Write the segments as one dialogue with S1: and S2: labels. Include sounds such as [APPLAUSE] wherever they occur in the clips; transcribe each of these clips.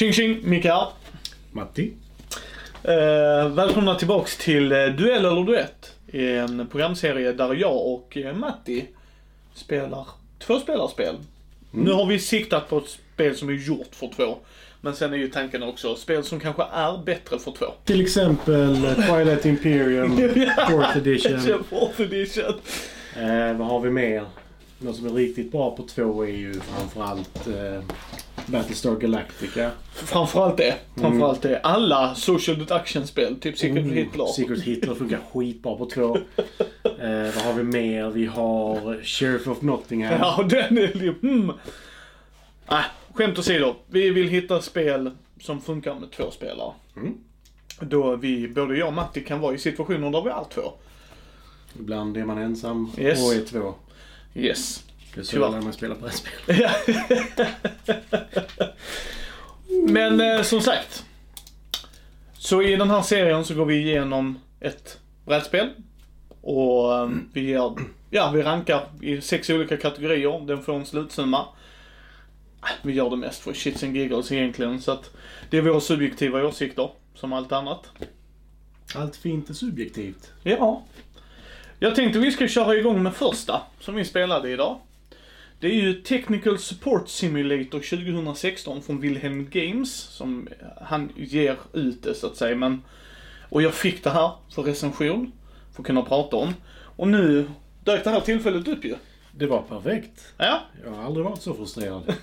S1: Tjing tjing, Micke här.
S2: Matti.
S1: Eh, välkomna tillbaks till eh, Duell eller Duett. En programserie där jag och eh, Matti spelar tvåspelarspel. Nu har vi siktat på ett spel som är gjort för två. Men sen är ju tanken också spel som kanske är bättre för två.
S2: Till exempel eh, Twilight Imperium, [LAUGHS] 4th edition. [LAUGHS]
S1: Fourth edition.
S2: Eh, vad har vi mer? Något som är riktigt bra på två är ju framförallt eh, Battlestar Galactica.
S1: Framförallt det. Framförallt det. Alla social deduction-spel, typ Secret
S2: Mm,
S1: Hitler.
S2: Secret Hitler funkar skitbra på två. Eh, vad har vi mer? Vi har Sheriff of Nottingham.
S1: Ja, den är ju... Mm. Ah, skämt åsido. Vi vill hitta spel som funkar med två spelare.
S2: Mm.
S1: Då vi, både jag och Matti kan vara i situationer där vi är två.
S2: Ibland är man ensam
S1: Yes.
S2: och är två.
S1: Yes.
S2: Så
S1: Tyvärr.
S2: när man spelar brädspel. [LAUGHS]
S1: Men eh, som sagt. Så i den här serien så går vi igenom ett brädspel. Och eh, vi ger, ja vi rankar i sex olika kategorier. Den får en slutsumma. Ah, Vi gör det mest för shits and giggles egentligen. Så att det är våra subjektiva åsikter. Som allt annat.
S2: Allt fint är subjektivt.
S1: Ja. Jag tänkte vi ska köra igång med första som vi spelade idag. Det är ju Technical Support Simulator 2016 från Wilhelm Games som han ger ut det så att säga. Men, och jag fick det här för recension, för att kunna prata om. Och nu dök det här tillfället upp ju.
S2: Det var perfekt.
S1: Ja,
S2: Jag har aldrig varit så frustrerad. [LAUGHS]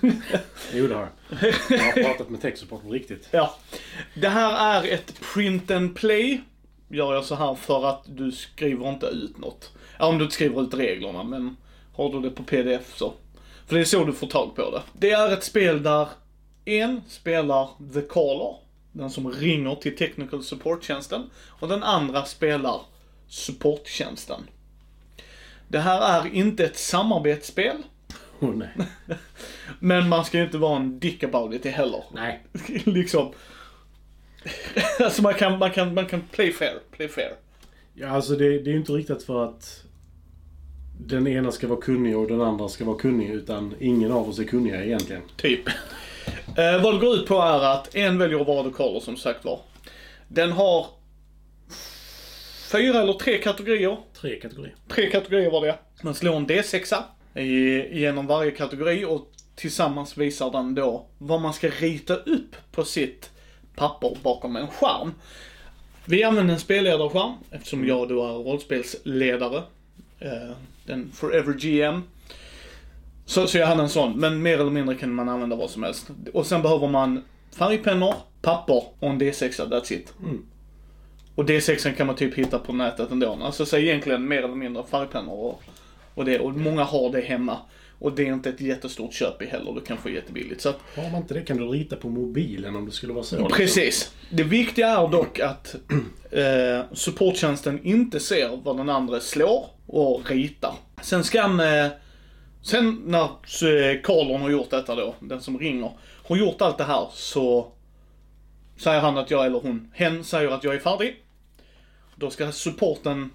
S2: jo, det har jag. Jag har pratat med tech-support på riktigt.
S1: ja. Det här är ett print and play. Gör jag så här för att du skriver inte ut något. Ja, om du inte skriver ut reglerna, men har du det på pdf så. För det är så du får tag på det. Det är ett spel där en spelar the caller, den som ringer till technical support-tjänsten, och den andra spelar supporttjänsten. Det här är inte ett samarbetsspel,
S2: Åh nej. [LAUGHS]
S1: men man ska ju inte vara en dick about it heller.
S2: Nej. [LAUGHS]
S1: liksom. [LAUGHS] alltså man kan, man kan, man kan play fair, play fair.
S2: Ja, alltså det, det är ju inte riktigt för att den ena ska vara kunnig och den andra ska vara kunnig. Utan ingen av oss är kunniga egentligen.
S1: Typ. [LAUGHS] Eh, vad det går ut på är att en väljer att vara the caller som sagt var. Den har fyra eller tre kategorier.
S2: Tre kategorier.
S1: Tre kategorier var det. Man slår en D6 i- genom varje kategori och tillsammans visar den då vad man ska rita upp på sitt papper bakom en skärm. Vi använder en spelledarskärm eftersom jag då är rollspelsledare. Eh, den Forever GM. Så, så jag hade en sån, men mer eller mindre kan man använda vad som helst. Och sen behöver man färgpennor, papper och en D6, that's it.
S2: Mm.
S1: Och D6 kan man typ hitta på nätet ändå. Alltså så egentligen mer eller mindre färgpennor och, och det. Och många har det hemma. Och det är inte ett jättestort köp i heller, du kan få jättebilligt. Så att,
S2: Har man inte det kan du rita på mobilen om det skulle vara så. liksom.
S1: precis. Det viktiga är dock att eh, supporttjänsten inte ser vad den andra slår och ritar. Sen ska med, Sen när eh, Carlon har gjort detta då, den som ringer, har gjort allt det här så säger han att jag eller hon, hen säger att jag är färdig. Då ska supporten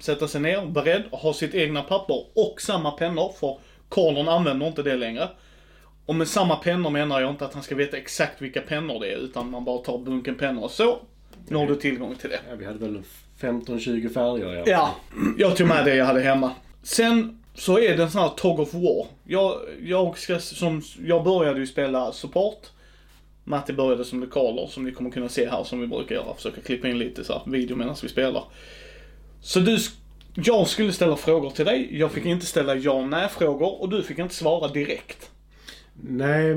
S1: sätta sig ner, beredd, och ha sitt egna papper och samma pennor, för Carlon använder inte det längre. Och med samma pennor menar jag inte att han ska veta exakt vilka pennor det är, utan man bara tar bunken pennor och så. Nu har du tillgång till det.
S2: Ja, vi hade väl 15-20 färger. Ja.
S1: Ja, jag tog med det jag hade hemma. Sen så är det en sån här Tog of War. Jag, jag, ska, som, jag började ju spela support. Matti började som lokaler som ni kommer kunna se här som vi brukar göra. Försöka klippa in lite så här video medan vi spelar. Så du, jag skulle ställa frågor till dig. Jag fick inte ställa ja och nej frågor och du fick inte svara direkt.
S2: Nej,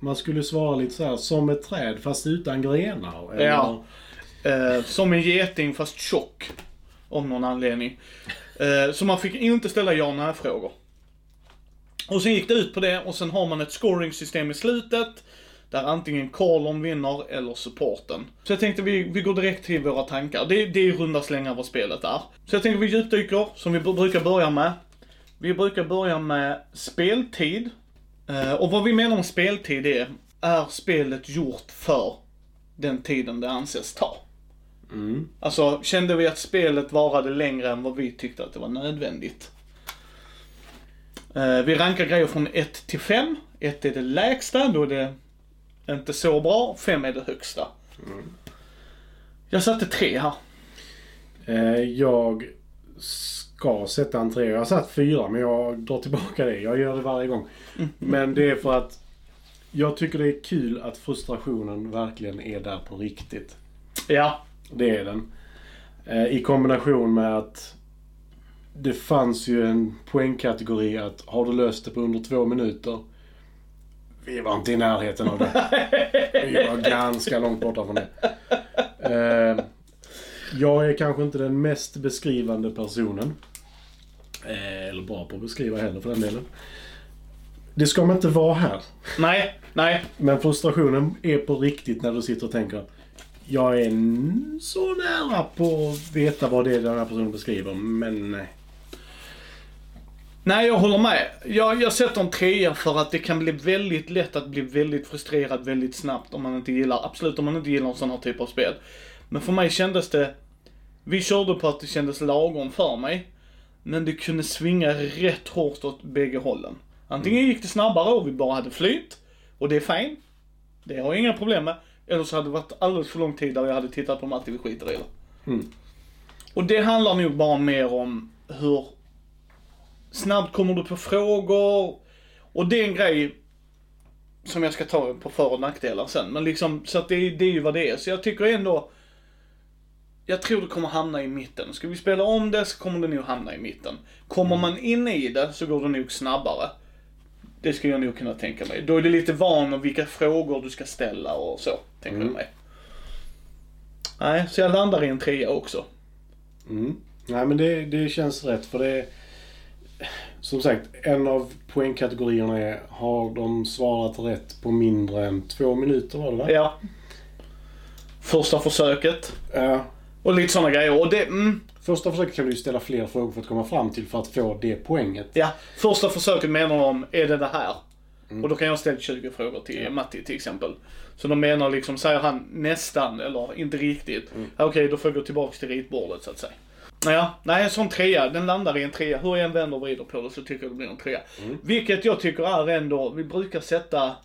S2: man skulle svara lite så här som ett träd fast utan grenar. Eller,
S1: Ja. Eh, som en geting fast tjock. Om någon anledning. Eh, så man fick inte ställa ja och nej frågor. Och sen gick det ut på det och sen har man ett scoring-system i slutet. Där antingen Carlon vinner eller supporten. Så jag tänkte vi, vi går direkt till våra tankar. Det, det är i runda slängar vad spelet är. Så jag tänker vi djupdyker, som vi br- brukar börja med. Vi brukar börja med speltid. Eh, och vad vi menar med speltid är, är spelet gjort för den tiden det anses ta?
S2: Mm.
S1: Alltså, kände vi att spelet varade längre än vad vi tyckte att det var nödvändigt? Eh, vi rankar grejer från 1 till 5. 1 är det lägsta, då är det Inte så bra. Fem är det högsta. Jag satte tre här.
S2: Eh, jag ska sätta en trea. Jag har satt fyra men jag drar tillbaka det. Jag gör det varje gång. Men det är för att jag tycker det är kul att frustrationen verkligen är där på riktigt.
S1: Ja.
S2: Det är den. Eh, I kombination med att det fanns ju en poängkategori att har du löst det på under två minuter. Vi var inte i närheten av det. Vi var [LAUGHS] ganska långt borta från det. Eh, jag är kanske inte den mest beskrivande personen. Eh, eller bra på att beskriva heller för den delen. Det ska man inte vara här.
S1: Nej, nej.
S2: Men frustrationen är på riktigt när du sitter och tänker jag är så nära på att veta vad det är den här personen beskriver, men nej.
S1: Nej, jag håller med. Jag, jag sätter en trea för att det kan bli väldigt lätt att bli väldigt frustrerad väldigt snabbt om man inte gillar, absolut om man inte gillar en sån här typ av spel. Men för mig kändes det, vi körde på att det kändes lagom för mig. Men det kunde svinga rätt hårt åt bägge hållen. Antingen gick det snabbare och vi bara hade flyt, och det är fine. Det har jag inga problem med. Eller så hade det varit alldeles för lång tid där jag hade tittat på Matti vi skiter i det.
S2: Mm.
S1: Och det handlar nog bara mer om hur snabbt kommer du på frågor. Och det är en grej som jag ska ta på för och nackdelar sen. Men liksom, så att det, det är ju vad det är. Så jag tycker ändå, jag tror det kommer hamna i mitten. Ska vi spela om det så kommer det nog hamna i mitten. Kommer man in i det så går det nog snabbare. Det skulle jag nog kunna tänka mig. Då är det lite van om vilka frågor du ska ställa och så, tänker jag mig. Nej, så jag landar i en trea också.
S2: Mm. Nej men det, det känns rätt för det. Som sagt, en av poängkategorierna är har de svarat rätt på mindre än två minuter var det va?
S1: Ja. Första försöket.
S2: Ja.
S1: Och lite sådana grejer. Och det, mm,
S2: Första försöket kan du ju ställa fler frågor för att komma fram till för att få det poänget.
S1: ja. Första försöket menar de, är det det här? Och då kan jag ställa 20 frågor till Matti till exempel. Så de menar liksom, säger han nästan, eller inte riktigt. Okej, då får jag gå tillbaks till ritbordet så att säga. Ja, nej en sån trea, den landar i en trea. Hur jag än vänder och vrider på det så tycker jag det blir en trea. Vilket jag tycker är ändå, vi brukar sätta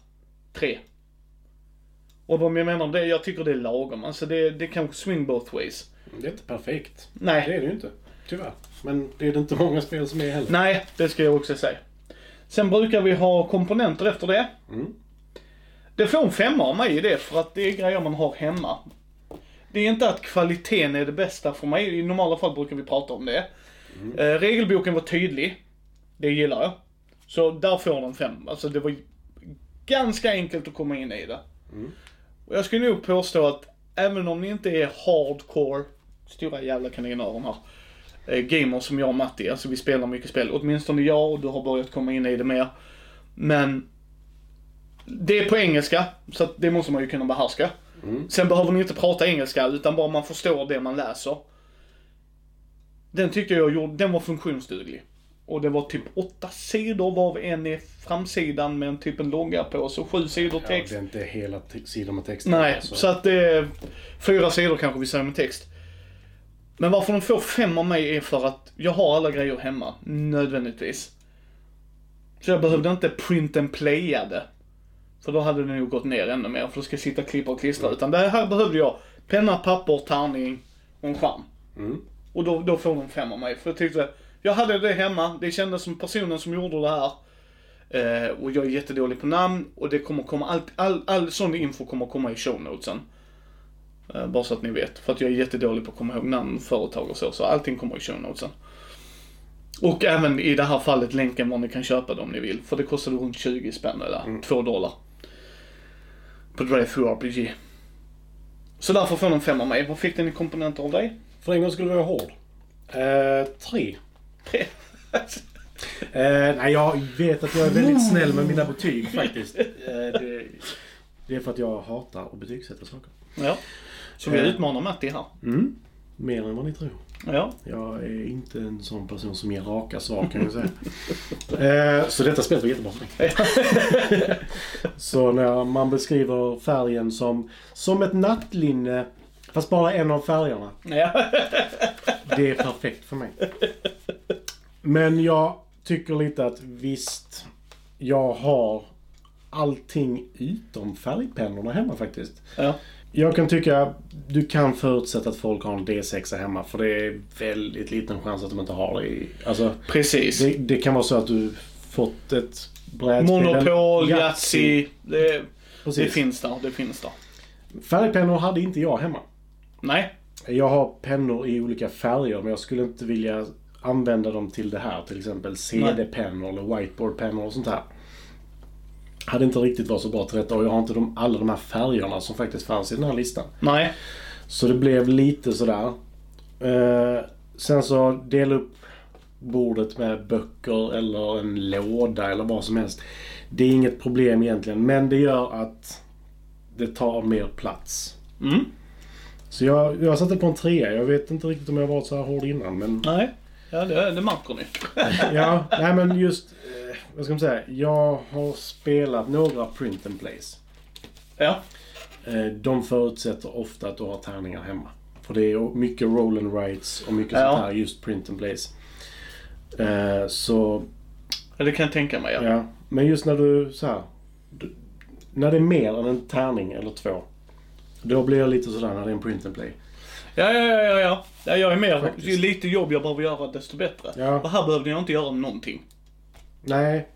S1: tre. Och vad jag menar det, jag tycker det är lagom. Alltså det, det kan swing both ways.
S2: Det är inte perfekt.
S1: Nej.
S2: Det är det ju inte. Tyvärr. Men det är det inte många spel som är heller.
S1: Nej, det ska jag också säga. Sen brukar vi ha komponenter efter det.
S2: Mm.
S1: Det får en femma av mig i det, för att det är grejer man har hemma. Det är inte att kvaliteten är det bästa för mig. I normala fall brukar vi prata om det. Eh, regelboken var tydlig. Det gillar jag. Så där får den fem. Alltså det var ganska enkelt att komma in i det. Och jag skulle nog påstå att även om ni inte är hardcore, stora jävla kaninöron här, eh, gamers som jag och Matti, alltså vi spelar mycket spel. Åtminstone jag och du har börjat komma in i det mer. Men det är på engelska, så det måste man ju kunna behärska. Sen behöver ni inte prata engelska, utan bara man förstår det man läser. Den tyckte jag gjorde, den var funktionsduglig. Och det var typ åtta sidor varav en är framsidan med en typ en logga på, så sju sidor
S2: Ja,
S1: text.
S2: det är inte hela sidor med text.
S1: Nej,
S2: Alltså.
S1: så att det är fyra sidor kanske vi säger med text. Men varför de får fem av mig är för att jag har alla grejer hemma, nödvändigtvis. Så jag behövde inte print and playa det. För då hade det nog gått ner ännu mer, för då ska jag sitta och klippa och klistra. Utan det här behövde jag penna, papper, tärning och en skärm.
S2: Mm.
S1: Och då, då får de fem av mig. För jag tyckte, jag hade det hemma, det kändes som personen som gjorde det här. Eh, och jag är jättedålig på namn och det kommer komma, allt, all, all sån info kommer komma i show notesen. Eh, bara så att ni vet. För att jag är jättedålig på att komma ihåg namn, företag och så. Så allting kommer i show notesen. Och även i det här fallet länken var ni kan köpa det om ni vill. För det kostade runt 20 spänn eller 2 dollar. På Drive-Thru RPG. Så därför får de fem av mig. Vad fick den i komponenter av dig?
S2: För en gång skulle vara hård. Eh, tre. [LAUGHS] Eh, nej, jag vet att jag är väldigt snäll med mina betyg faktiskt. [LAUGHS] Eh, det, det är för att jag hatar att betygsätta saker.
S1: Ja. Så vi
S2: Eh.
S1: utmanar Matti här.
S2: Mm. Mer än vad ni tror.
S1: Ja.
S2: Jag är inte en sån person som ger raka svar kan jag säga. [LAUGHS] eh, så detta spelet var jättebra för mig. [LAUGHS] så när man beskriver färgen som, som ett nattlinne, fast bara en av färgerna.
S1: Ja.
S2: Det är perfekt för mig. Men jag tycker lite att visst, jag har allting utom färgpennorna hemma faktiskt.
S1: Ja.
S2: Jag kan tycka, du kan förutsätta att folk har en D6 hemma för det är väldigt liten chans att de inte har det i... Alltså,
S1: Precis.
S2: det, det kan vara så att du fått ett brädspel.
S1: Monopol, Yatzy. Det, det finns där. Det finns där.
S2: Färgpennor hade inte jag hemma.
S1: Nej.
S2: Jag har pennor i olika färger men jag skulle inte vilja använda dem till det här. Till exempel CD-pennor eller whiteboard-pennor och sånt här. Hade inte riktigt varit så bra till detta och jag har inte de, alla de här färgerna som faktiskt fanns i den här listan.
S1: Nej.
S2: Så det blev lite sådär. Eh, sen så dela upp bordet med böcker eller en låda eller vad som helst. Det är inget problem egentligen men det gör att det tar mer plats.
S1: Mm.
S2: Så jag, jag satte på en trea. Jag vet inte riktigt om jag varit så här hård innan men...
S1: Nej. Ja, det, det märker ni. [LAUGHS]
S2: ja, nej men just... Vad ska man säga? Jag har spelat några print and plays.
S1: Ja.
S2: Eh, de förutsätter ofta att du har tärningar hemma. För det är mycket roll and writes och mycket
S1: Ja.
S2: sånt här just print and plays. Eh, så,
S1: Ja, Det kan jag tänka mig. Ja.
S2: ja. Men just när du så här, du, När det är mer än en tärning eller två. Då blir jag lite sådär när det är en print and play.
S1: Ja, ja, ja, ja, ja. ja jag är med.
S2: Faktiskt.
S1: Ju lite jobb jag behöver göra, desto bättre.
S2: Ja.
S1: Och här behövde jag inte göra någonting.
S2: Nej,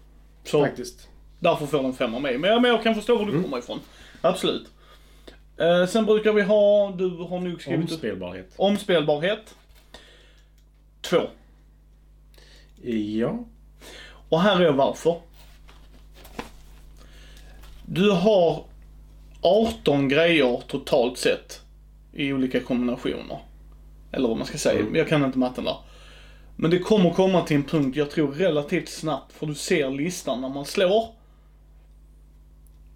S1: Så
S2: faktiskt.
S1: därför får den fem av mig. Men, men jag kan förstå var du
S2: Mm.
S1: kommer ifrån. Absolut. Eh, sen brukar vi ha, du har nog skrivit
S2: Omspelbarhet.
S1: omspelbarhet. Två.
S2: Ja.
S1: Och här är varför. Du har 18 grejer totalt sett i olika kombinationer. Eller vad man ska säga,
S2: Mm.
S1: jag kan inte matten där. Men det kommer komma till en punkt, jag tror relativt snabbt, för du ser listan när man slår.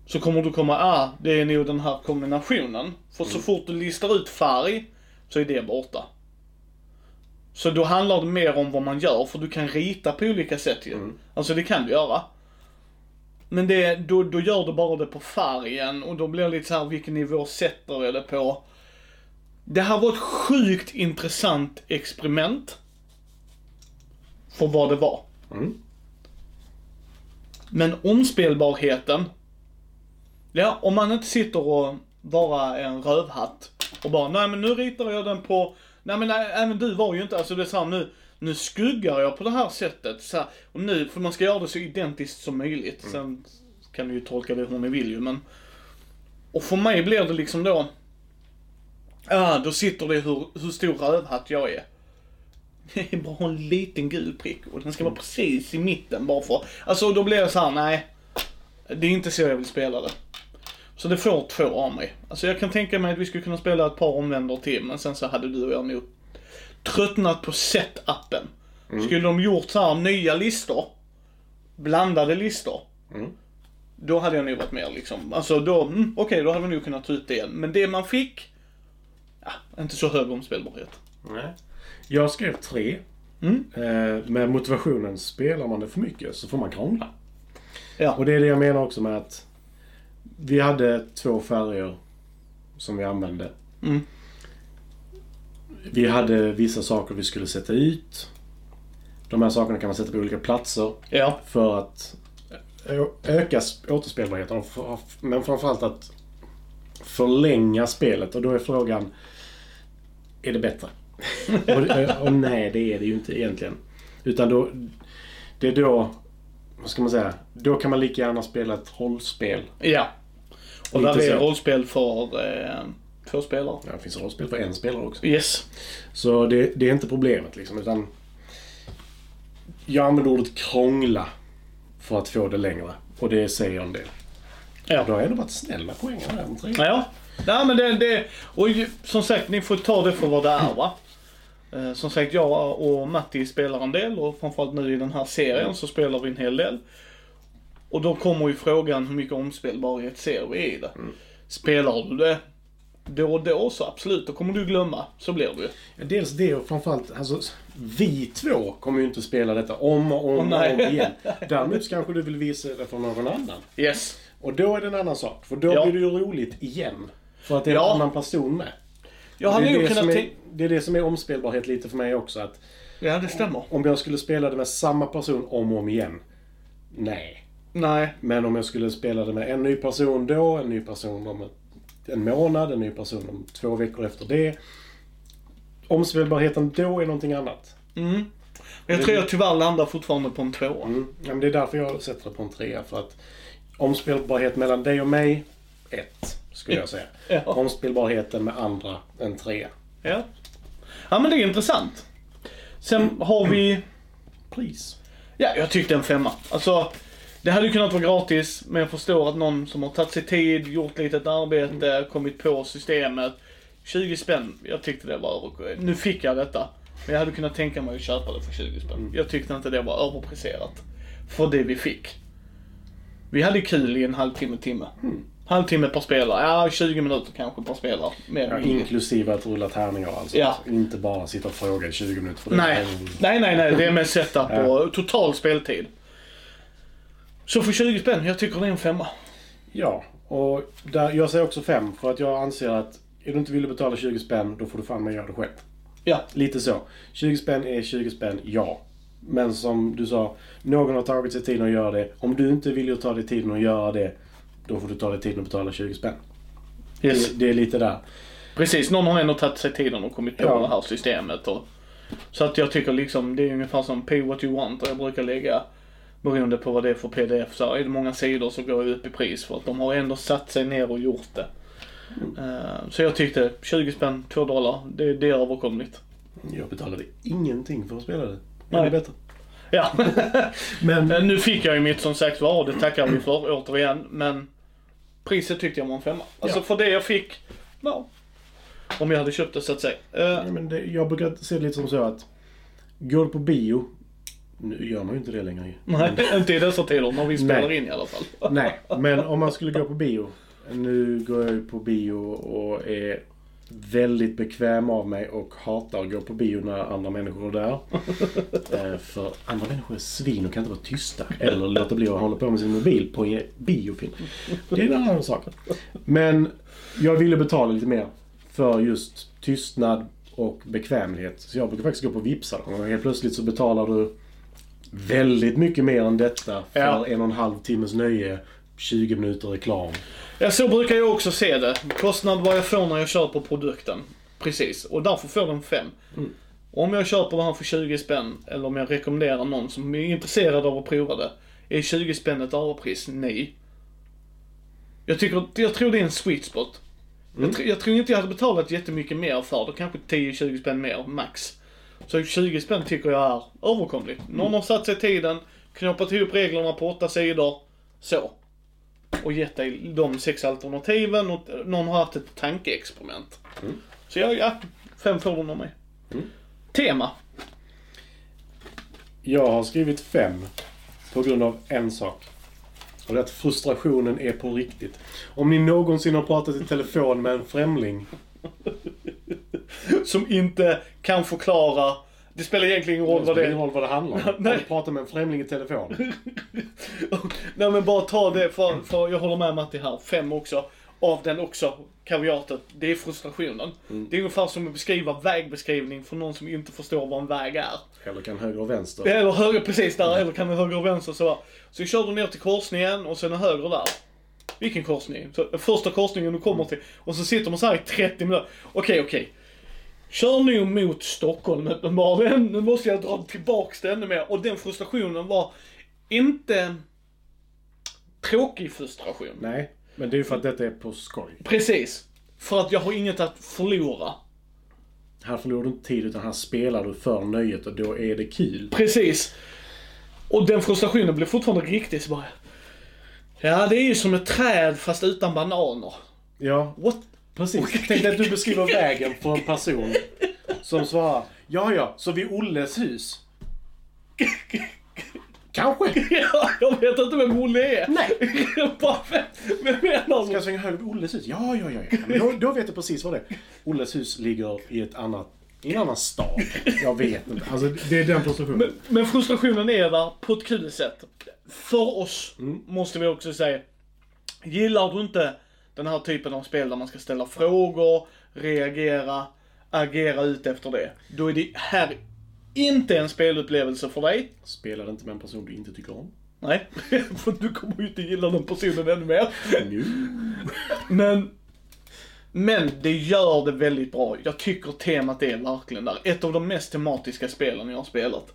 S1: Så kommer du komma, ah, det är nog den här kombinationen. För så fort du listar ut färg, så är det borta. Så då handlar det mer om vad man gör, för du kan rita på olika sätt ju. Alltså det kan du göra. Men det, då, då gör du bara det på färgen och då blir det lite så här, vilken nivå sätter jag det på? Det här var ett sjukt intressant experiment. För vad det var.
S2: Mm.
S1: Men omspelbarheten. Ja, om man inte sitter och bara är en rövhatt och bara, nej men nu ritar jag den på, nej men nej, även du var ju inte, alltså det är så här, nu, nu skuggar jag på det här sättet. Så här, och nu, för man ska göra det så identiskt som möjligt. Sen kan du ju tolka det hur ni vill ju, men. Och för mig blir det liksom då, ja då sitter det hur, hur stor rövhatt jag är. Det [LAUGHS] är bara en liten gul prick och den ska vara precis i mitten bara för, alltså då blir jag så här: nej. Det är inte så jag vill spela det. Så det får två av mig. Alltså jag kan tänka mig att vi skulle kunna spela ett par omvändor till, men sen så hade du och jag nog tröttnat på setupen. Skulle de gjort så här nya listor, blandade listor,
S2: Mm.
S1: då hade jag nog varit mer liksom, alltså då, mm, okej då hade vi nog kunnat ta ut det. Men det man fick, ja, inte så hög omspelbarhet.
S2: Nej. Jag skrev tre.
S1: Mm.
S2: Eh, med motivationen, spelar man det för mycket så får man krångla.
S1: Ja.
S2: Och det är det jag menar också med att vi hade två färger som vi använde.
S1: Mm.
S2: Vi hade vissa saker vi skulle sätta ut. De här sakerna kan man sätta på olika platser
S1: Ja.
S2: för att öka sp- återspelbarheten. Men framförallt att förlänga spelet. Och då är frågan, är det bättre? Och, och nej, det är det ju inte egentligen. Utan då, det är då, vad ska man säga, då kan man lika gärna spela ett rollspel.
S1: Ja. Och där är rollspel för eh, två spelare.
S2: Ja, det finns rollspel för en spelare också.
S1: Yes.
S2: Så det, det är inte problemet liksom, utan jag använder ordet krångla för att få det längre. Och det säger en del.
S1: Ja.
S2: Då har jag ändå varit snäll med poängen här.
S1: Ja. Nej men det, det, och som sagt ni får ta det för vad det är va. Eh, som sagt jag och Matti spelar en del och framförallt nu i den här serien så spelar vi en hel del. Och då kommer ju frågan hur mycket omspelbarhet ser vi i det. Spelar du det då och då så absolut, då kommer du glömma. Så blir det ju.
S2: Ja, Dels det och framförallt, alltså, vi två kommer ju inte spela detta om och om
S1: Åh,
S2: och om igen. [LAUGHS] Däremot kanske du vill visa det för någon annan.
S1: Yes.
S2: Och då är det en annan sak. För då
S1: Ja.
S2: blir det ju roligt igen. För att det är
S1: Ja.
S2: en annan person med.
S1: Jag hade
S2: det, är
S1: ju
S2: det,
S1: kunnat
S2: som är, det är det som är omspelbarhet lite för mig också. Att
S1: Ja det stämmer.
S2: om jag skulle spela det med samma person om och om igen. Nej.
S1: Nej.
S2: Men om jag skulle spela det med en ny person då, en ny person om en månad, en ny person om två veckor efter det. Omspelbarheten då är någonting annat.
S1: Mm. Jag tror jag tyvärr landar fortfarande på en tvåa.
S2: Mm. Ja, men det är därför jag sätter det på en trea. För att omspelbarhet mellan dig och mig, ett, skulle jag säga. [LAUGHS]
S1: Ja.
S2: Omspelbarheten med andra, en trea.
S1: Ja. Ja men det är intressant. Sen har vi,
S2: Pris.
S1: ja jag tyckte en femma. Alltså, det hade ju kunnat vara gratis, men jag förstår att någon som har tagit sig tid, gjort lite arbete, kommit på systemet. 20 spänn, jag tyckte det var över... Nu fick jag detta. Men jag hade kunnat tänka mig att köpa det för 20 spänn. Jag tyckte inte det var överpriserat. För det vi fick. Vi hade kul i en halvtimme, timme. Halvtimme per spelare, ja 20 minuter kanske per spelare. Mer
S2: Ja, inklusive att rulla tärningar alltså.
S1: Ja.
S2: Inte bara sitta och fråga i 20 minuter. För det
S1: Nej.
S2: är-
S1: nej, nej, nej. Det är med setup och total speltid. Så för 20 spänn, jag tycker det är en femma.
S2: Ja, och där, jag säger också fem för att jag anser att är du inte villig betala 20 spänn, då får du fan med göra det själv.
S1: Ja,
S2: Lite så. 20 spänn är 20 spänn, ja. Men som du sa, någon har tagit sig tiden att göra det. Om du inte vill ta dig tiden att göra det, då får du ta dig tiden att betala 20 spänn.
S1: yes.
S2: Det, det är lite där.
S1: precis. Någon har ändå tagit sig tiden och kommit på
S2: Ja.
S1: det här systemet. Och, så att jag tycker liksom, det är ungefär som pay what you want och jag brukar lägga beroende på vad det är för pdf. Så är det många sidor så går jag upp i pris för att de har ändå satt sig ner och gjort det. Eh, så jag tyckte 20 spänn, 2 dollar, det, det är överkomligt.
S2: Jag betalade ingenting för att spela det.
S1: Nej.
S2: Det är bättre.
S1: Ja. [LAUGHS]
S2: Men
S1: Eh, Nu fick jag ju mitt som sagt var och det tackar vi för återigen. Men priset tyckte jag var en femma. Alltså
S2: Ja.
S1: för det jag fick, ja. Om jag hade köpt det så att säga. Eh,
S2: Ja, men det, jag brukar se det lite som så att går du på bio, nu gör man ju inte det längre ju.
S1: nej, [LAUGHS] inte i dessa tider när vi spelar
S2: Nej.
S1: in i alla fall.
S2: Nej, men om man skulle gå på bio. Nu går jag ju på bio och är väldigt bekväm av mig och hatar att gå på bio när andra människor är där. [LAUGHS] Eh, För andra människor är svin och kan inte vara tysta. Eller låta bli att hålla på med sin mobil på en biofilm. Det är en annan sak. Men jag ville betala lite mer för just tystnad och bekvämlighet. Så jag brukar faktiskt gå på Vipsa. Och helt plötsligt så betalar du väldigt mycket mer än detta för
S1: Ja.
S2: en och en halv timmes nöje, 20 minuter reklam.
S1: Ja, så brukar jag också se det. Kostnad vad jag får när jag köper produkten. Precis, och därför får den 5. Om jag köper det här för 20 spänn, eller om jag rekommenderar någon som är intresserad av att prova det. Är 20 spänn ett överpris? Nej. Jag, tycker, jag tror det är en sweet spot. Jag, tr- jag tror inte jag hade betalat jättemycket mer för det. Kanske 10-20 spänn mer, max. Så 20 spänn tycker jag är överkomligt. Någon har satt sig tiden, knoppat ihop reglerna på åtta sidor. Så. Och gett dig de sex alternativen och någon har haft ett tankeexperiment. Så jag, ja, fem får du av mig. Tema.
S2: Jag har skrivit fem på grund av en sak. Och det är att frustrationen är på riktigt. Om ni någonsin har pratat i telefon med en främling. [LAUGHS]
S1: Som inte kan förklara. Det spelar egentligen ingen roll
S2: Det
S1: vad det
S2: ingen roll vad det handlar om.
S1: Nej.
S2: Du pratat med en främling i telefon? [LAUGHS]
S1: Nej men bara ta det, för, för jag håller med Matti här. Fem också. Av den också, kaviatet. Det är frustrationen. Det är ungefär som att beskriva vägbeskrivning för någon som inte förstår vad en väg är.
S2: Eller kan höger och vänster?
S1: Eller höger precis där, eller kan höger och vänster så. Så kör du ner till korsningen och sen är höger där. Vilken korsning? Så, första korsningen du kommer till. Och så sitter man så här i 30 minuter. Okej, okej. Kör nu mot Stockholm uppenbarligen. Nu måste jag dra tillbaks det ännu mer. Och den frustrationen var inte tråkig frustration.
S2: Nej, men det är ju för att detta är på skoj.
S1: Precis. För att jag har inget att förlora.
S2: Här förlorar du inte tid utan här spelar du för nöjet och då är det kul.
S1: Precis. Och den frustrationen blev fortfarande riktig så bara. Ja, det är ju som ett träd fast utan bananer.
S2: Ja,
S1: What?
S2: Precis. Tänk dig att du beskriver vägen för en person som svarar Ja, ja, så vid Olles hus. Kanske.
S1: Ja, jag vet inte vem Olle är.
S2: Nej. [LAUGHS]
S1: Bara, vem, menar
S2: Ska
S1: du?
S2: jag svänga höger vid Olles hus? Ja, ja, ja. ja. Men då, då vet jag precis vad det är. Olles hus ligger i ett annat, i en annan stad. Jag vet inte. Alltså, det är den frustrationen.
S1: Men, men frustrationen är där på ett kul sätt. För oss, måste vi också säga. Gillar du inte den här typen av spel där man ska ställa frågor, reagera, agera ut efter det. Då är det här inte en spelupplevelse för dig.
S2: Spela det inte med en person du inte tycker om.
S1: Nej, [LAUGHS] för du kommer ju inte gilla den personen ännu mer.
S2: Nu.
S1: Men, men det gör det väldigt bra. Jag tycker temat är verkligen där. Ett av de mest tematiska spelen jag har spelat.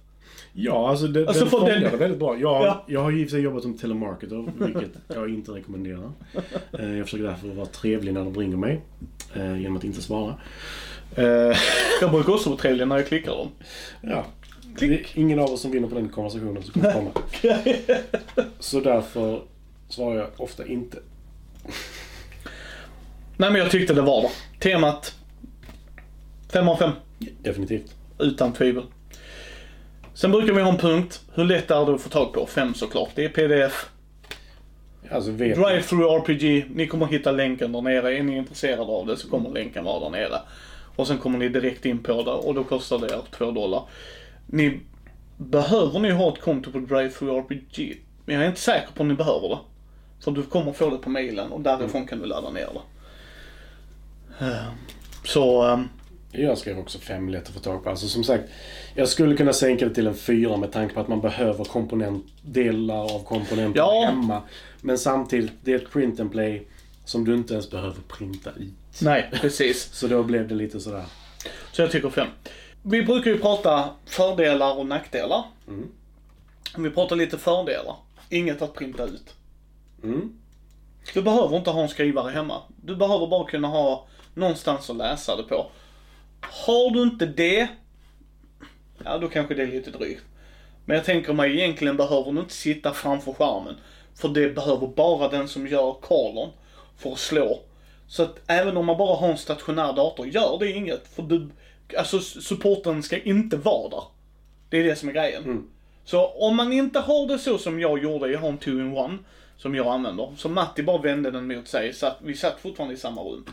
S2: Ja, alltså, det,
S1: Alltså,
S2: den fångar
S1: den-
S2: väldigt bra. Jag,
S1: Ja.
S2: jag har ju i och för sig jobbat som telemarketer, vilket jag inte rekommenderar. Eh, Jag försöker därför vara trevlig när de ringer mig, eh, genom att inte svara. Eh,
S1: Jag brukar också vara trevlig när jag klickar dem.
S2: Ja. Är ingen av oss som vinner på den konversationen som kommer komma. Så därför svarar jag ofta inte.
S1: Nej men jag tyckte det var det. Temat, 5 av 5.
S2: Definitivt.
S1: Utan tvivel. Sen brukar vi ha en punkt. Hur lätt är det att få tag på? Fem såklart. Det är pdf.
S2: Alltså vet
S1: Drive-through RPG. Ni kommer hitta länken där nere. Är ni intresserade av det så kommer länken vara där nere. Och sen kommer ni direkt in på det och då kostar det er 2 dollar. Ni behöver ni ha ett konto på Drive-through RPG. Men jag är inte säker på om ni behöver det. För du kommer få det på mailen och därifrån kan du ladda ner det. Eh, Så, ehm,
S2: Jag skrev också fem lätt att få tag på. Alltså som sagt, jag skulle kunna sänka det till en fyra med tanke på att man behöver komponent, delar av komponenter
S1: Ja.
S2: hemma. Men samtidigt, det är ett print and play som du inte ens behöver printa ut.
S1: nej precis. [LAUGHS]
S2: Så då blev det lite sådär.
S1: Så jag tycker fem. Vi brukar ju prata fördelar och nackdelar.
S2: Mm.
S1: Vi pratar lite fördelar. Inget att printa ut.
S2: Mm.
S1: Du behöver inte ha en skrivare hemma. Du behöver bara kunna ha någonstans att läsa det på. Har du inte det, ja då kanske det är lite drygt. Men jag tänker mig egentligen behöver du inte sitta framför skärmen. För det behöver bara den som gör callern för att slå. Så att även om man bara har en stationär dator, gör det inget. För du, alltså supporten ska inte vara där. Det är det som är grejen. Så om man inte har det så som jag gjorde, jag har en 2-in-1 som jag använder. Så Matti bara vände den mot sig, så att vi satt fortfarande i samma rum.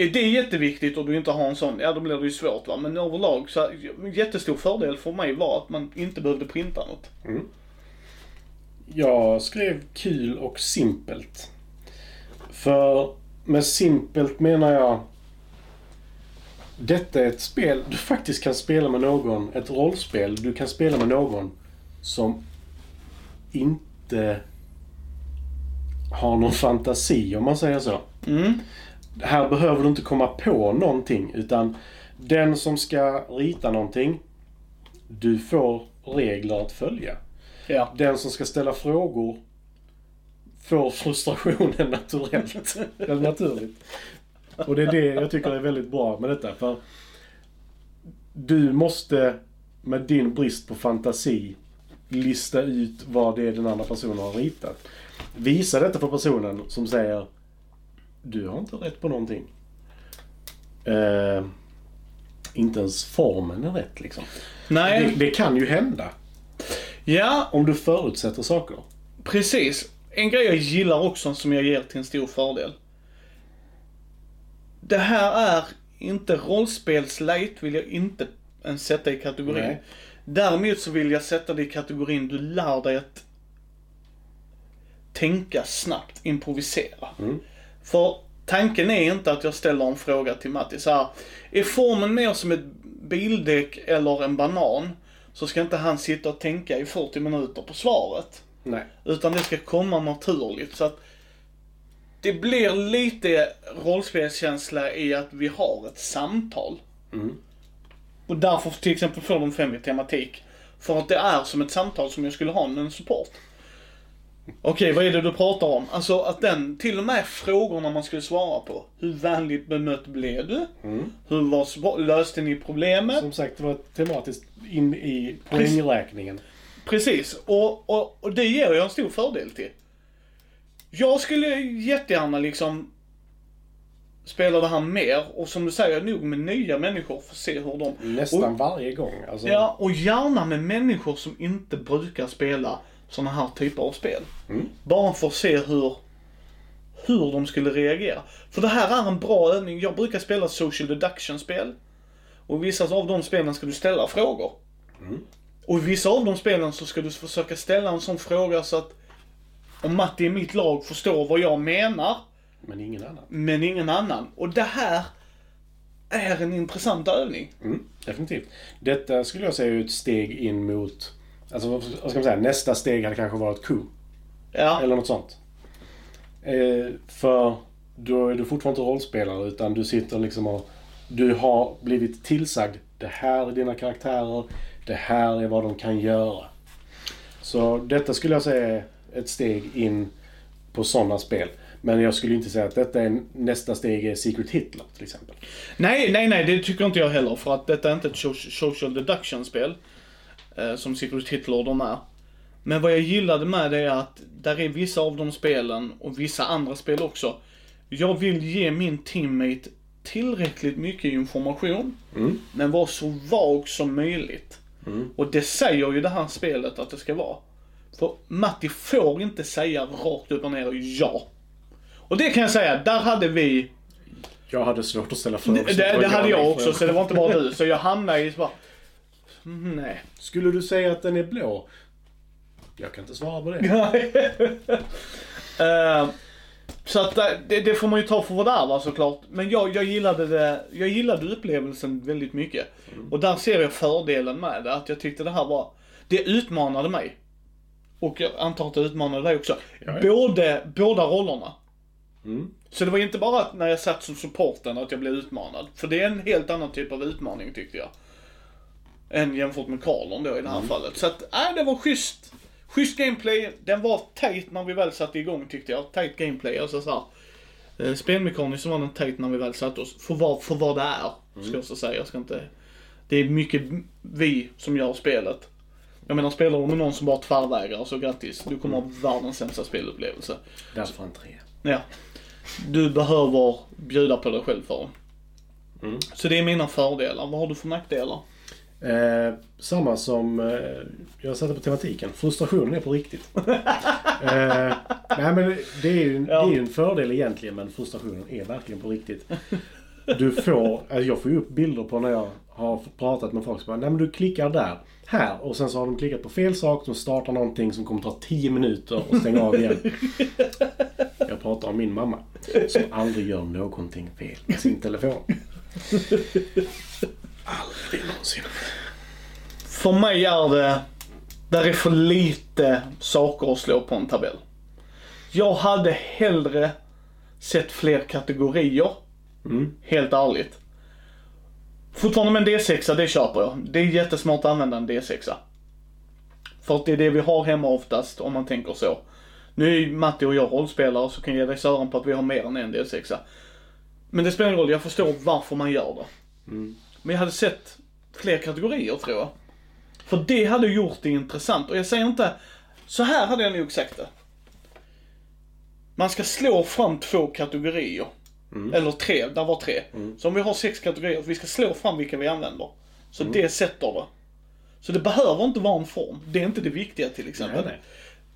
S1: Är det jätteviktigt och du inte har en sån, ja då blir det ju svårt va. Men överlag så, jättestor fördel för mig var att man inte behövde printa något.
S2: Jag skrev kul och simpelt. För med simpelt menar jag detta är ett spel du faktiskt kan spela med någon, ett rollspel du kan spela med någon som inte har någon fantasi om man säger så.
S1: Mm.
S2: Här behöver du inte komma på någonting utan den som ska rita någonting, du får regler att följa.
S1: Ja.
S2: Den som ska ställa frågor får frustrationen [LAUGHS] naturellt. Eller naturligt. Och det är det jag tycker är väldigt bra med detta. För du måste med din brist på fantasi lista ut vad det är den andra personen har ritat. Visa detta för personen som säger Du har inte rätt på någonting. Eh, inte ens formen är rätt liksom. Det,
S1: Nej,
S2: det kan ju hända.
S1: ja
S2: Om du förutsätter saker.
S1: precis. En grej jag gillar också som jag ger till en stor fördel. Det här är inte rollspelslight vill jag inte ens sätta i kategorin.
S2: Nej.
S1: Däremot så vill jag sätta det i kategorin du lär dig att tänka snabbt, improvisera.
S2: Mm.
S1: För tanken är inte att jag ställer en fråga till Matti så här, är formen mer som ett bildäck eller en banan så ska inte han sitta och tänka i 40 minuter på svaret.
S2: Nej.
S1: Utan det ska komma naturligt. Så att det blir lite rollspelskänsla i att vi har ett samtal.
S2: Mm.
S1: Och därför till exempel får de fem i tematik. För att det är som ett samtal som jag skulle ha med en support. Okej, vad är det du pratar om? Alltså att den, till och med frågorna man skulle svara på. Hur vänligt bemött blev du?
S2: Mm.
S1: Hur var, löste ni problemet?
S2: Som sagt, det var tematiskt in i poängräkningen.
S1: Precis, och, och, och det ger jag en stor fördel till. Jag skulle jättegärna liksom spela det här mer och som du säger, nog med nya människor för att se hur de...
S2: Nästan varje gång. Alltså,
S1: Ja, och gärna med människor som inte brukar spela såna här typer av spel.
S2: Mm.
S1: Bara för att se hur, hur de skulle reagera. För det här är en bra övning. Jag brukar spela social deduction-spel. Och i vissa av de spelen ska du ställa frågor.
S2: Mm.
S1: Och i vissa av de spelen så ska du försöka ställa en sån fråga så att om Matti i mitt lag förstår vad jag menar,
S2: Men ingen annan.
S1: men ingen annan. Och det här är en intressant övning.
S2: Mm, definitivt. Detta skulle jag säga är ett steg in mot Alltså vad ska man säga? Nästa steg hade kanske varit coup.
S1: Ja.
S2: Eller något sånt. Eh, för då är du fortfarande inte rollspelare utan du sitter liksom och... Du har blivit tillsagd. Det här är dina karaktärer. Det här är vad de kan göra. Så detta skulle jag säga är ett steg in på sådana spel. Men jag skulle inte säga att detta är nästa steg är Secret Hitler till exempel.
S1: Nej, nej, nej, det tycker inte jag heller. För att detta är inte ett so- social deduction-spel. Eh, som Secret Hitler de är. Men vad jag gillade med det är att där är vissa av de spelen och vissa andra spel också. Jag vill ge min teammate tillräckligt mycket information.
S2: Mm.
S1: Men vara så vag som möjligt. Och det säger ju det här spelet att det ska vara. För Matti får inte säga rakt upp och ner ja. Och det kan jag säga, där hade vi
S2: Jag hade svårt att ställa
S1: det,
S2: frågor.
S1: det, det hade jag också, så det var inte bara du. Så jag hamnade i bara... mm, Nej.
S2: Skulle du säga att den är blå? Jag kan inte svara på det. [LAUGHS]
S1: Eh, så att eh, det, det får man ju ta för vad det är va, såklart. Men jag, jag gillade det, jag gillade upplevelsen väldigt mycket. Och där ser jag fördelen med det, att jag tyckte det här var, det utmanade mig. Och jag antar att det utmanade dig också.
S2: Ja, ja.
S1: Både, båda rollerna.
S2: Mm.
S1: Så det var inte bara när jag satt som supporten att jag blev utmanad. För det är en helt annan typ av utmaning tyckte jag. Än jämfört med Karlon då i det här fallet. Så att, nej det var schysst. Schysst gameplay. Den var tight när vi väl satte igång tyckte jag. Tight gameplay. Alltså så här. Eh, spelmekaniskt var den tight när vi väl satte oss. För vad, för vad det är. Ska jag så säga. Jag ska inte... Det är mycket vi som gör spelet. Jag menar spelar du med någon som bara tvärvägrar så grattis. Du kommer ha världens sämsta spelupplevelse.
S2: Därför en tre.
S1: Ja. Du behöver bjuda på dig själv för
S2: Mm.
S1: Så det är mina fördelar. Vad har du för nackdelar?
S2: Eh, samma som eh, jag satte på tematiken. Frustrationen är på riktigt. [LAUGHS] eh, nej men det är, ju, det är ju en fördel egentligen men frustrationen är verkligen på riktigt. Du får, alltså jag får ju upp bilder på när jag har pratat med folk som bara, nej men du klickar där, här och sen så har de klickat på fel sak, de startar någonting som kommer ta 10 minuter och stänga av igen. [LAUGHS] Jag pratar om min mamma som aldrig gör någonting fel med sin telefon. [LAUGHS] Aldrig någonsin.
S1: För mig är det, där är för lite saker att slå på en tabell. Jag hade hellre sett fler kategorier.
S2: Mm.
S1: Helt ärligt. Fortfarande med en D6, det köper jag. Det är jättesmart att använda en D6. För att det är det vi har hemma oftast, om man tänker så. Nu är Matti och jag rollspelare, så kan jag ge dig sören på att vi har mer än en D6. Men det spelar ingen roll, jag förstår varför man gör det. Men jag hade sett fler kategorier tror jag. För det hade gjort det intressant. Och jag säger inte, så här hade jag nog sagt det. Man ska slå fram två kategorier. Eller tre, där var tre. Så om vi har sex kategorier, vi ska slå fram vilka vi använder. Så det sätter det. Så det behöver inte vara en form. Det är inte det viktiga till exempel.
S2: Nej, nej.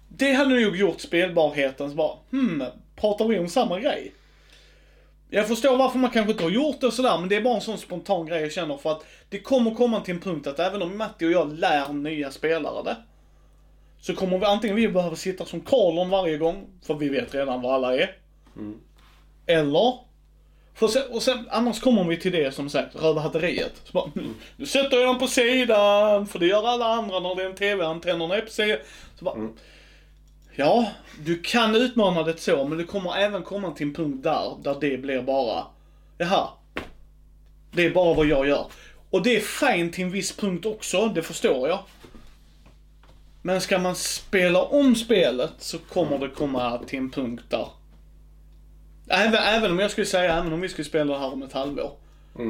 S1: Det hade nog gjort spelbarheten så bara, hmm, pratar vi om samma grej? Jag förstår varför man kanske inte har gjort det och sådär, men det är bara en sån spontan grej jag känner för att det kommer komma till en punkt att även om Matti och jag lär nya spelare det, så kommer vi antingen vi behöva sitta som Karlon varje gång, för vi vet redan vad alla är. Eller, för sen, och sen, annars kommer vi till det som sagt, rövarhatteriet. Så bara, nu, nu sätter jag den på sidan, för det gör alla andra när det är en TV, antennerna är på sidan. Så bara, Ja, du kan utmana det så, men det kommer även komma till en punkt där, där det blir bara, jaha. Det är bara vad jag gör. Och det är fint till en viss punkt också, det förstår jag. Men ska man spela om spelet så kommer det komma till en punkt där. Även, även om jag skulle säga, även om vi skulle spela det här om ett halvår.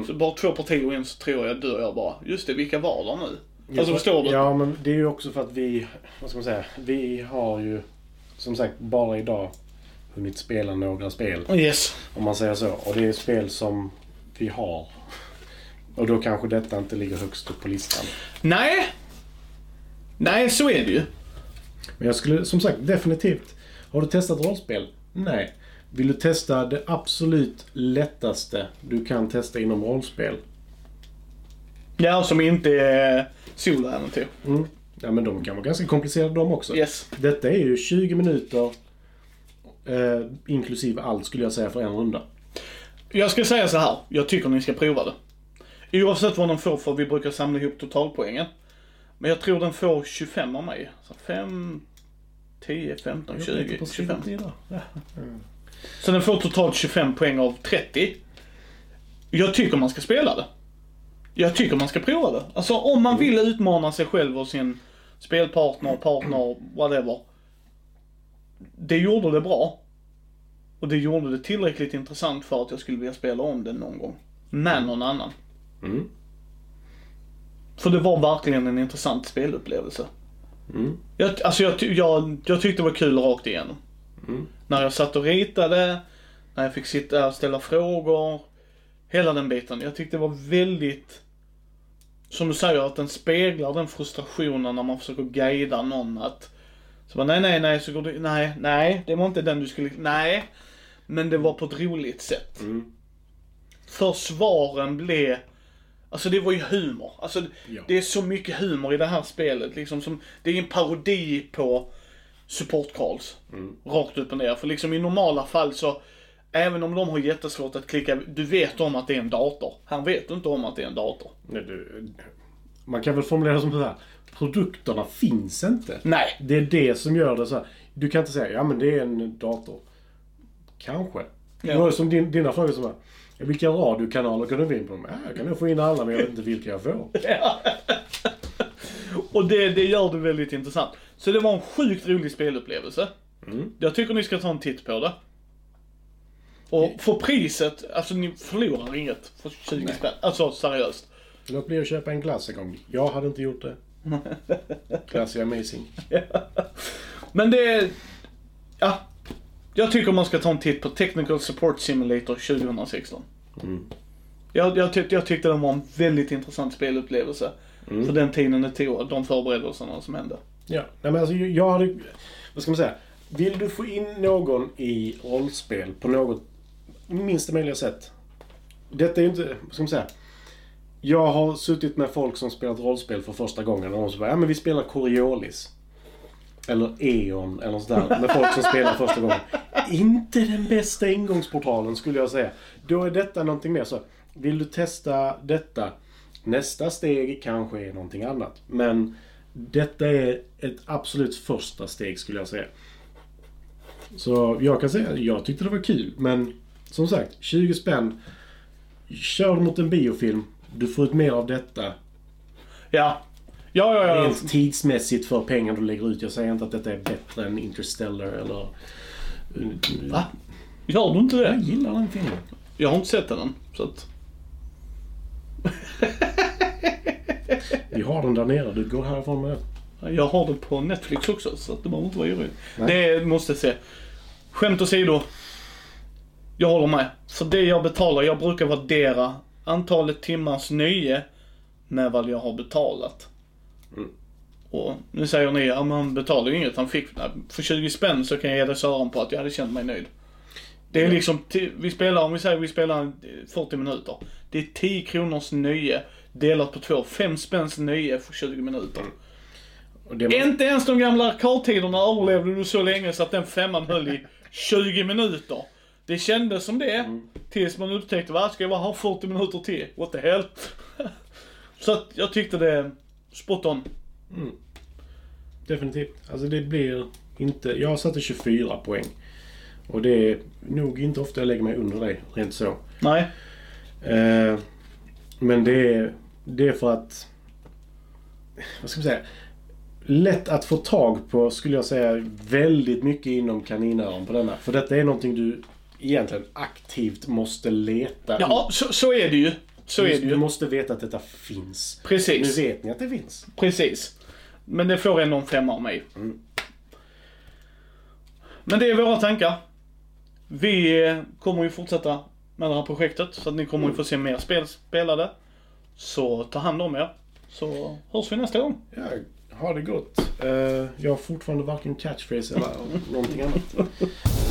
S1: Så bara två partier in så tror jag, dör jag bara, just det, vilka var det nu? Alltså förstår du?
S2: Ja, men det är ju också för att vi, vad ska man säga, vi har ju som sagt bara idag hunnit spela några spel.
S1: Yes.
S2: Om man säger så. Och det är spel som vi har. Och då kanske detta inte ligger högst upp på listan.
S1: Nej. Nej, så är det ju.
S2: Men jag skulle som sagt definitivt. Har du testat rollspel? Nej. Vill du testa det absolut lättaste du kan testa inom rollspel?
S1: Ja, som inte är soloäventyr.
S2: Mm. Ja men de kan vara ganska komplicerade de också.
S1: Yes.
S2: Detta är ju 20 minuter eh, inklusive allt skulle jag säga för en runda.
S1: Jag ska säga så här. jag tycker ni ska prova det. Oavsett vad de får för vi brukar samla ihop totalpoängen. Men jag tror den får 25 av mig. Så 5, 10, 15, 20, 25.
S2: Ja.
S1: Så den får totalt 25 poäng av 30. Jag tycker man ska spela det. Jag tycker man ska prova det. Alltså om man vill utmana sig själv och sin spelpartner, partner, whatever. Det gjorde det bra. Och det gjorde det tillräckligt intressant för att jag skulle vilja spela om det någon gång. Med någon annan.
S2: Mm.
S1: För det var verkligen en intressant spelupplevelse.
S2: Mm.
S1: Jag, alltså jag, jag, jag tyckte det var kul rakt igenom.
S2: Mm.
S1: När jag satt och ritade, när jag fick sitta och ställa frågor. Hela den biten. Jag tyckte det var väldigt, som du säger, att den speglar den frustrationen när man försöker guida någon att, så bara, nej, nej, nej, så går det, nej, nej, det var inte den du skulle, nej. Men det var på ett roligt sätt.
S2: Mm.
S1: För svaren blev, alltså det var ju humor. Alltså
S2: Ja.
S1: det är så mycket humor i det här spelet liksom. Som, det är en parodi på support calls.
S2: Mm.
S1: Rakt upp och ner. För liksom i normala fall så, även om de har jättesvårt att klicka, du vet om att det är en dator. Han vet inte om att det är en dator.
S2: Nej, du, man kan väl formulera det som så här. Produkterna finns inte.
S1: Nej.
S2: Det är det som gör det så här. Du kan inte säga, ja men det är en dator. Kanske. Det
S1: Ja.
S2: var ju som din, dina frågor som var, ja, vilka radiokanaler kan du få in på dem? Ja, jag kan nog få in alla men jag vet inte vilka jag får. [LAUGHS]
S1: Och det, det gör det väldigt intressant. Så det var en sjukt rolig spelupplevelse.
S2: Mm.
S1: Jag tycker ni ska ta en titt på det. Och för priset, alltså ni förlorar inget för 20
S2: Nej.
S1: spänn. Alltså seriöst.
S2: Låt bli att köpa en glass en gång. Jag hade inte gjort det. [LAUGHS] Glass är amazing.
S1: Men det är, ja. Jag tycker man ska ta en titt på Technical Support Simulator 2016.
S2: Mm.
S1: Jag, jag, tyck, jag tyckte det var en väldigt intressant spelupplevelse.
S2: Mm.
S1: För den tiden det tog, de förberedelserna som hände.
S2: Ja, nej men alltså jag hade... Vad ska man säga? Vill du få in någon i rollspel på något minsta möjliga sätt? Detta är ju inte... Vad ska man säga? Jag har suttit med folk som spelat rollspel för första gången och de säger ja men vi spelar Coriolis. Eller E.ON eller något sånt där. Med folk som spelar första gången. Inte den bästa ingångsportalen skulle jag säga. Då är detta någonting mer så. Vill du testa detta? Nästa steg kanske är någonting annat. Men detta är ett absolut första steg skulle jag säga. Så jag kan säga att jag tyckte det var kul. Men som sagt, 20 spänn. Kör mot en biofilm. Du får ut mer av detta.
S1: Ja. Ja, ja, ja.
S2: Rent tidsmässigt för pengar du lägger ut. Jag säger inte att detta är bättre än Interstellar eller...
S1: Va? Gör du inte
S2: Jag
S1: det?
S2: gillar den filmen.
S1: Jag har inte sett den än. Så att,
S2: Vi har den där nere. Du går härifrån med den.
S1: jag har det på Netflix också, så att du behöver inte vara orolig. Det måste jag se. Skämt åsido. Jag håller med. För det jag betalar, jag brukar värdera antalet timmars nöje med vad jag har betalat.
S2: Mm.
S1: Och nu säger ni, ja men han betalar ju inget. Han fick, nej, för 20 spänn så kan jag ge dig Sören på att jag hade känt mig nöjd. Det är
S2: Ja.
S1: liksom, vi spelar, om vi säger vi spelar eh, 40 minuter. Det är 10 kronors nöje delat på två. 5 spänns nöje för 20 minuter.
S2: Och det
S1: Inte ens de gamla arkadtiderna överlevde du så länge så att den femman höll i 20 minuter. Det kändes som det. Tills man upptäckte, vad ska jag bara ha 40 minuter till? What the hell? [LAUGHS] så att jag tyckte det, spot on.
S2: Definitivt. Alltså det blir inte... Jag satte 24 poäng. Och det är nog inte ofta jag lägger mig under dig, rent så.
S1: Nej.
S2: Eh, men det är, det är för att... Vad ska man säga? Lätt att få tag på, skulle jag säga, väldigt mycket inom kaninöron på denna. För detta är någonting du egentligen aktivt måste leta
S1: Ja, så, så är det ju. Så
S2: du,
S1: är det
S2: du
S1: ju.
S2: måste veta att detta finns. Nu
S1: Precis.
S2: vet ni att det finns.
S1: Precis. Men det får ändå en femma av mig.
S2: Mm.
S1: Men det är våra tankar. Vi eh, kommer ju fortsätta med det här projektet så att ni kommer ju få se mer spel spelade. Så ta hand om er. Så hörs vi nästa gång.
S2: Ja, ha det gott. Eh, jag har fortfarande varken catchphrase eller någonting annat. [LAUGHS]